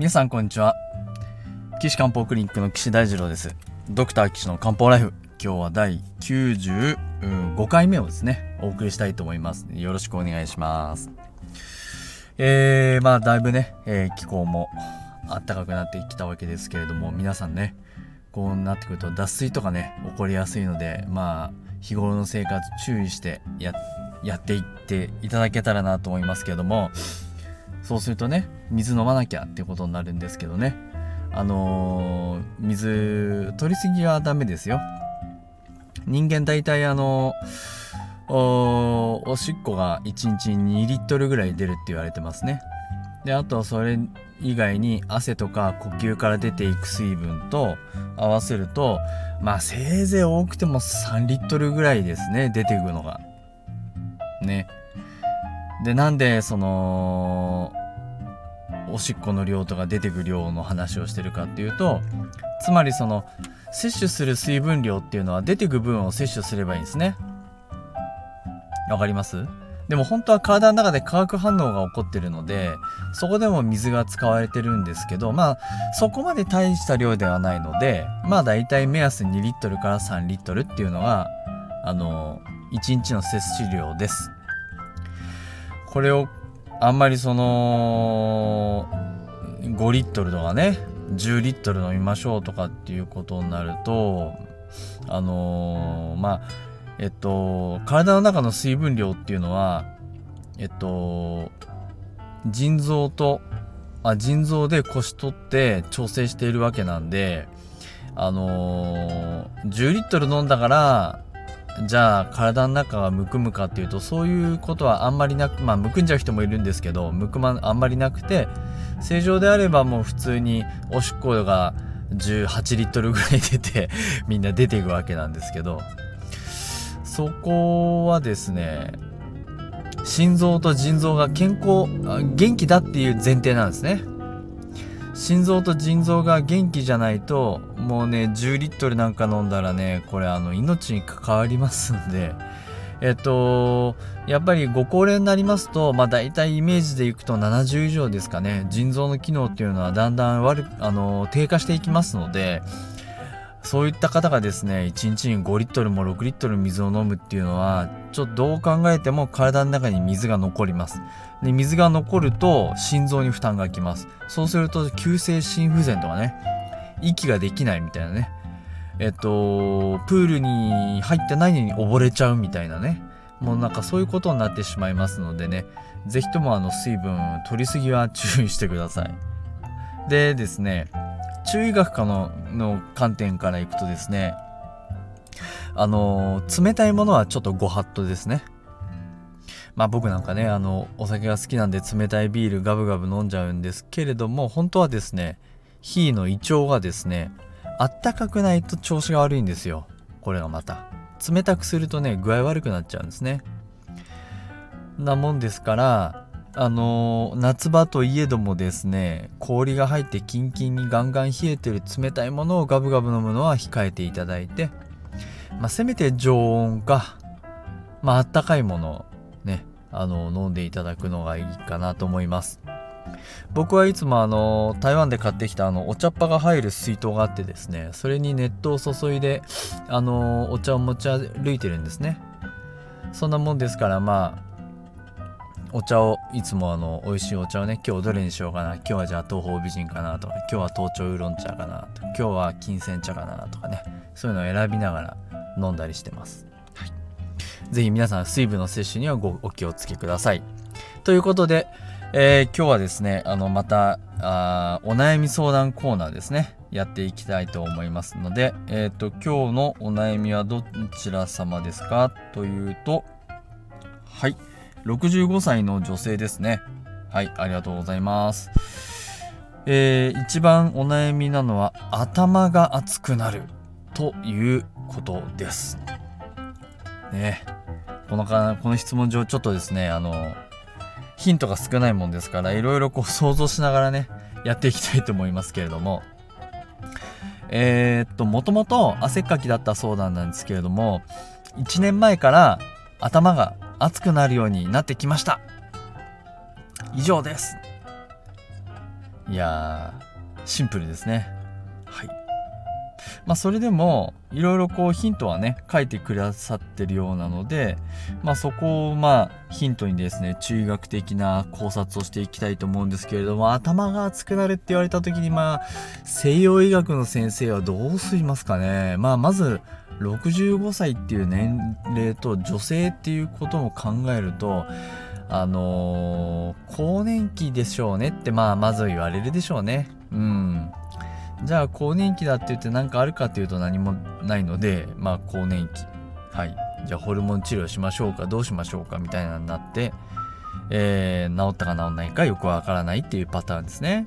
皆さんこんにちは。岸漢方クリニックの岸大二郎です。ドクター岸の漢方ライフ。今日は第95回目をですねお送りしたいと思います。よろしくお願いします。えー、まあだいぶね、えー、気候も暖かくなってきたわけですけれども皆さんねこうなってくると脱水とかね起こりやすいのでまあ日頃の生活注意してややっていっていただけたらなと思いますけれどもそうするとね水飲まなきゃってことになるんですけどね。あのー、水取りすぎはダメですよ。人間大体あのおおしっこが1日2リットルぐらい出るって言われてますね。であとそれ以外に汗とか呼吸から出ていく水分と合わせるとまあせいぜい多くても3リットルぐらいですね出ていくのが。ね。でなんでそのおしっこの量とか出てく量の話をしてるかっていうとつまりその摂取する水分量っていうのは出てく分を摂取すればいいんですね。わかります？でも本当は体の中で化学反応が起こってるのでそこでも水が使われてるんですけどまあそこまで大した量ではないのでまあ大体目安2リットルから3リットルっていうのがあの1日の摂取量です。これをあんまりその5リットルとかね10リットル飲みましょうとかっていうことになるとあのー、まあえっと体の中の水分量っていうのはえっと腎臓とあ腎臓で腰取って調整しているわけなんであのー、10リットル飲んだからじゃあ体の中がむくむかっていうとそういうことはあんまりなくまあむくんじゃう人もいるんですけどむくまあんまりなくて正常であればもう普通におしっこが18リットルぐらい出て みんな出ていくわけなんですけどそこはですね心臓と腎臓が健康元気だっていう前提なんですね。心臓と腎臓が元気じゃないともうね10リットルなんか飲んだらねこれあの命に関わりますんで。えっとやっぱりご高齢になりますとまあ大体イメージでいくと70以上ですかね。腎臓の機能っていうのはだんだん悪あの低下していきますのでそういった方がですね1日に5リットルも6リットル水を飲むっていうのはちょっとどう考えても体の中に水が残ります。で水が残ると心臓に負担がきます。そうすると急性心不全とかね息ができないみたいなね。えっとプールに入ってないのに溺れちゃうみたいなね。もうなんかそういうことになってしまいますのでね是非ともあの水分取りすぎは注意してください。でですね中医学科のの観点からいくとですねあの冷たいものはちょっとご法度ですね。まあ僕なんかねあのお酒が好きなんで冷たいビールガブガブ飲んじゃうんですけれども本当はですね火の胃腸がですねあったかくないと調子が悪いんですよ。これがまた。冷たくするとね具合悪くなっちゃうんですね。なもんですからあの、夏場といえどもですね氷が入ってキンキンにガンガン冷えてる冷たいものをガブガブ飲むのは控えていただいて、まあ、せめて常温か、まあったかいものをねあの飲んでいただくのがいいかなと思います。僕はいつもあの台湾で買ってきたあのお茶っ葉が入る水筒があってですねそれに熱湯を注いであのお茶を持ち歩いてるんですね。そんなもんですからまあお茶をいつもあの美味しいお茶をね今日どれにしようかな今日はじゃあ東方美人かなとか今日は東京ウーロン茶かなとか今日は金銭茶かなとかねそういうのを選びながら飲んだりしてます、はい、ぜひ皆さん水分の摂取にはごお気をつけください。ということで、えー、今日はですねあのまたあお悩み相談コーナーですねやっていきたいと思いますので、えっ、ー、と今日のお悩みはどちら様ですかというとはい65歳の女性ですね。はい、ありがとうございます。えー、一番お悩みなのは頭が熱くなるということです。ねこのかこの質問上ちょっとですね、あの、ヒントが少ないもんですから、いろいろこう想像しながらね、やっていきたいと思いますけれども、えー、っと、もともと汗っかきだった相談なんですけれども、1年前から頭が熱くなるようになってきました以上ですいやー、シンプルですね。はい。まあ、それでも、いろいろこうヒントはね、書いてくださってるようなので、まあ、そこをまあ、ヒントにですね、中医学的な考察をしていきたいと思うんですけれども、頭が熱くなるって言われた時に、まあ、西洋医学の先生はどうすいますかね。まあ、まず、65歳っていう年齢と女性っていうことも考えると、あのー、更年期でしょうねってまあまず言われるでしょうね。うん。じゃあ更年期だって言って何かあるかっていうと何もないので、まあ更年期。はい。じゃあホルモン治療しましょうかどうしましょうかみたいなになって、えー、治ったか治んないかよくわからないっていうパターンですね。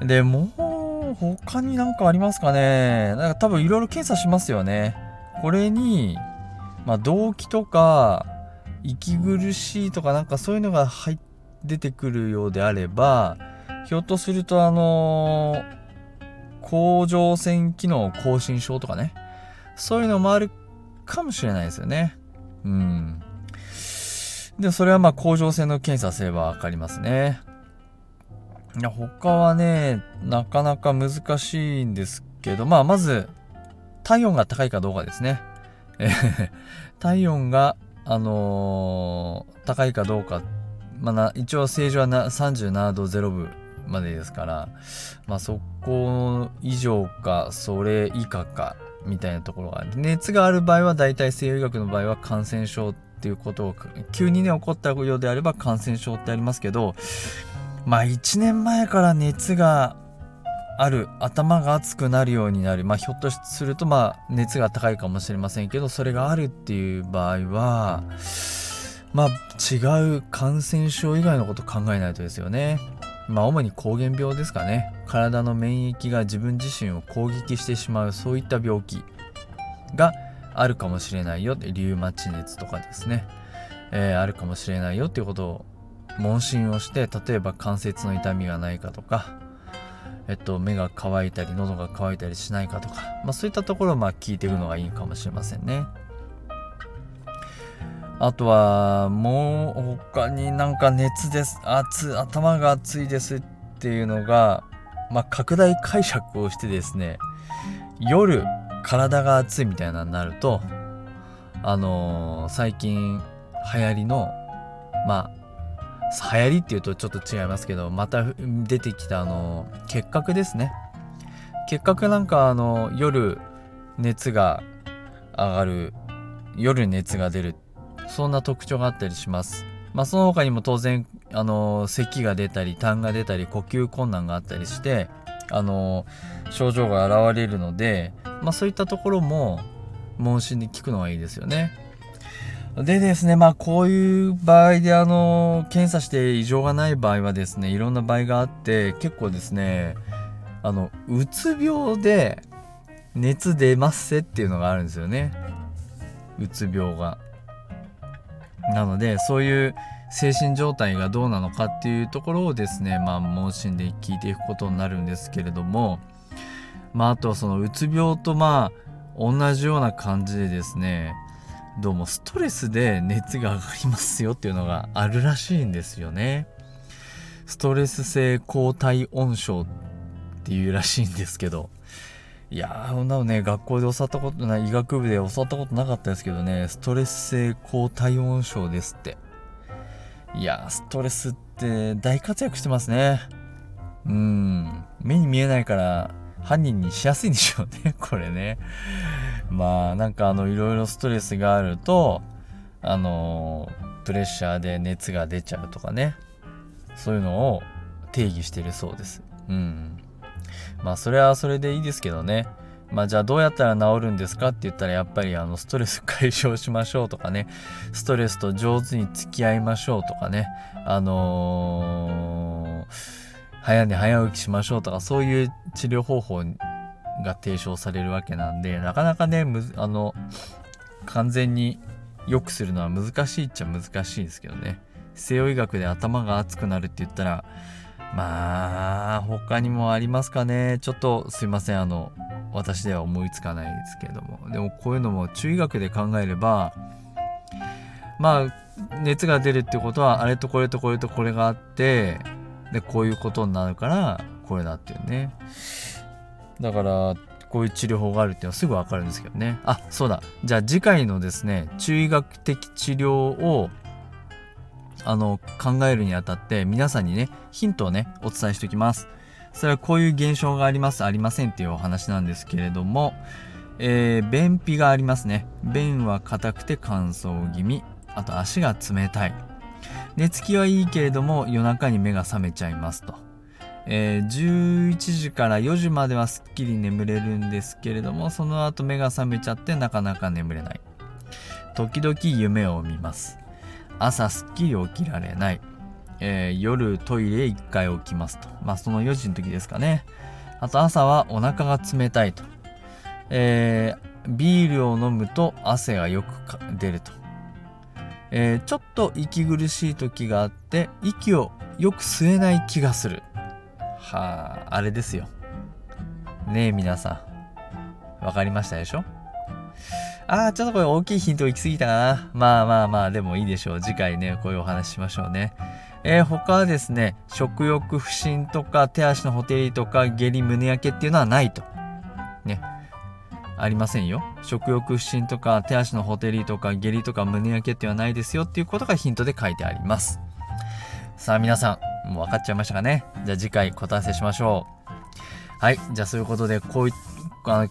で、もう他になんかありますかね？なんか多分いろいろ検査しますよね。これに、まあ動機とか、息苦しいとかなんかそういうのが入出てくるようであればひょっとするとあの甲状腺機能亢進症とかね。そういうのもあるかもしれないですよね。うん。でそれはまあ甲状腺の検査すれば分かりますね。他はねなかなか難しいんですけどまあまず体温が高いかどうかですね。体温があのー、高いかどうか、まあ、一応正常はな37度0分までですから、まあ、そこ以上かそれ以下かみたいなところがある。熱がある場合は大体西洋医学の場合は感染症っていうことを急にね起こったようであれば感染症ってありますけどまあ1年前から熱がある頭が熱くなるようになるまあひょっとするとまあ熱が高いかもしれませんけどそれがあるっていう場合はまあ違う感染症以外のこと考えないとですよね。まあ主に膠原病ですかね。体の免疫が自分自身を攻撃してしまうそういった病気があるかもしれないよってリウマチ熱とかですね、えー、あるかもしれないよっていうことを問診をして例えば関節の痛みがないかとかえっと、目が乾いたり喉が渇いたりしないかとか、まあ、そういったところをまあ聞いていくのがいいかもしれませんね。あとはもう他になんか熱です熱頭が熱いですっていうのが、まあ、拡大解釈をしてですね夜体が熱いみたいなになるとあのー、最近流行りのまあ流行りっていうとちょっと違いますけどまた出てきたあの結核ですね。結核なんかあの夜熱が上がる夜熱が出るそんな特徴があったりします。まあその他にも当然あの咳が出たり痰が出たり呼吸困難があったりしてあの症状が現れるのでまあそういったところも問診で聞くのがいいですよね。でですね、まあこういう場合であの、検査して異常がない場合はですね、いろんな場合があって、結構ですね、あの、うつ病で熱出ますせっていうのがあるんですよね。うつ病が。なので、そういう精神状態がどうなのかっていうところをですね、まあ、問診で聞いていくことになるんですけれども、まあ、あとはそのうつ病とまあ、同じような感じでですね、どうもストレスで熱が上がりますよっていうのがあるらしいんですよね。ストレス性高体温症っていうらしいんですけど。いやー、そんなのね、学校で教わったことない、医学部で教わったことなかったですけどね、ストレス性高体温症ですって。いやー、ストレスって大活躍してますね。うん。目に見えないから犯人にしやすいんでしょうね、これね。まあなんかあのいろいろストレスがあるとあのプレッシャーで熱が出ちゃうとかね。そういうのを定義してるそうです。うん。まあそれはそれでいいですけどね。まあじゃあどうやったら治るんですかって言ったらやっぱりあのストレス解消しましょうとかね。ストレスと上手に付き合いましょうとかね。あのー、早寝早起きしましょうとかそういう治療方法が提唱されるわけなんでなかなかねむあの完全に良くするのは難しいっちゃ難しいですけどね。西洋医学で頭が熱くなるって言ったらまあ他にもありますかね。ちょっとすいません。あの私では思いつかないですけれども。でもこういうのも中医学で考えればまあ熱が出るってことはあれとこれとこれとこれがあってでこういうことになるからこれだっていうね。だからこういう治療法があるっていうのはすぐ分かるんですけどね。あそうだ。じゃあ次回のですね中医学的治療をあの考えるにあたって皆さんにねヒントをねお伝えしておきます。それはこういう現象がありますありませんっていうお話なんですけれどもえー、便秘がありますね。便は硬くて乾燥気味。あと足が冷たい。寝つきはいいけれども夜中に目が覚めちゃいますと、えー、11時から4時まではすっきり眠れるんですけれどもその後目が覚めちゃってなかなか眠れない。時々夢を見ます。朝すっきり起きられない、えー、夜トイレ1回起きますと。まあその4時の時ですかね。あと朝はお腹が冷たいと。えー、ビールを飲むと汗がよく出ると、えー、ちょっと息苦しい時があって息をよく吸えない気がする。はああれですよねえ皆さんわかりましたでしょ？ああ、ちょっとこれ大きいヒント行き過ぎたかな。まあまあまあ、でもいいでしょう。次回ね、こういうお話しましょうね。えー、他はですね、食欲不振とか、手足のほてりとか、下痢、胸焼けっていうのはないと。ね。ありませんよ。食欲不振とか手足のほてりとか下痢とか胸焼けっていうのはないですよっていうことがヒントで書いてあります。さあ皆さん、もう分かっちゃいましたかねじゃあ次回答え合わせしましょう。はい。じゃあそういうことで、こういあ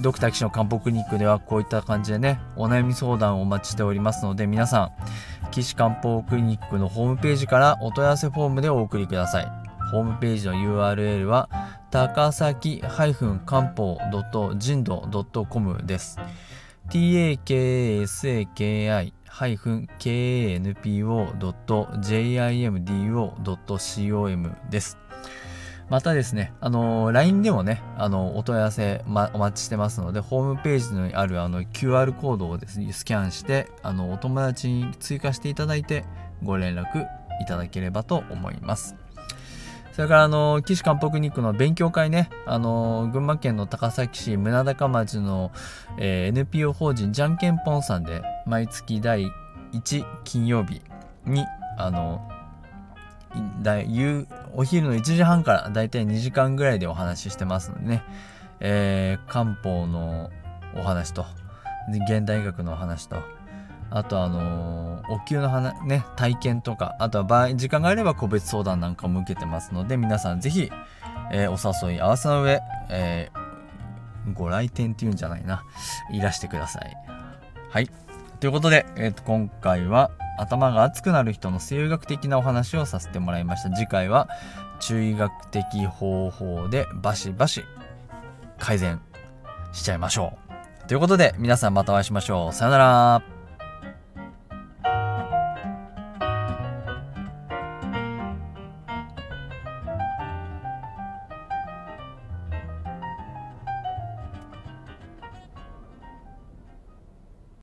ドクター騎の漢方クリニックではこういった感じでね、お悩み相談をお待ちしておりますので、皆さん、騎士漢方クリニックのホームページからお問い合わせフォームでお送りください。ホームページの URL は、高崎漢方人道 .com です。t a k s a k i www.kanpo.jimdo.com です。またですね、あの LINE でもね、あのお問い合わせ、ま、お待ちしてますので、ホームページにあるあの QR コードをですね、スキャンして、あのお友達に追加していただいて、ご連絡いただければと思います。それからあの岸漢方クリニックの勉強会ねあの群馬県の高崎市宗高町の、えー、NPO 法人じゃんけんぽんさんで毎月第1金曜日にあの夕お昼の1時半からだいたい2時間ぐらいでお話ししてますのでね、えー、漢方のお話と現代学のお話とあとあのー、お灸の話、ね、体験とか、あとは場合、時間があれば個別相談なんかも受けてますので、皆さんぜひ、えー、お誘い合わせの上、えー、ご来店っていうんじゃないな、いらしてください。はい。ということで、えーと、今回は頭が熱くなる人の生学的なお話をさせてもらいました。次回は中医学的方法でバシバシ改善しちゃいましょう。ということで、皆さんまたお会いしましょう。さよなら。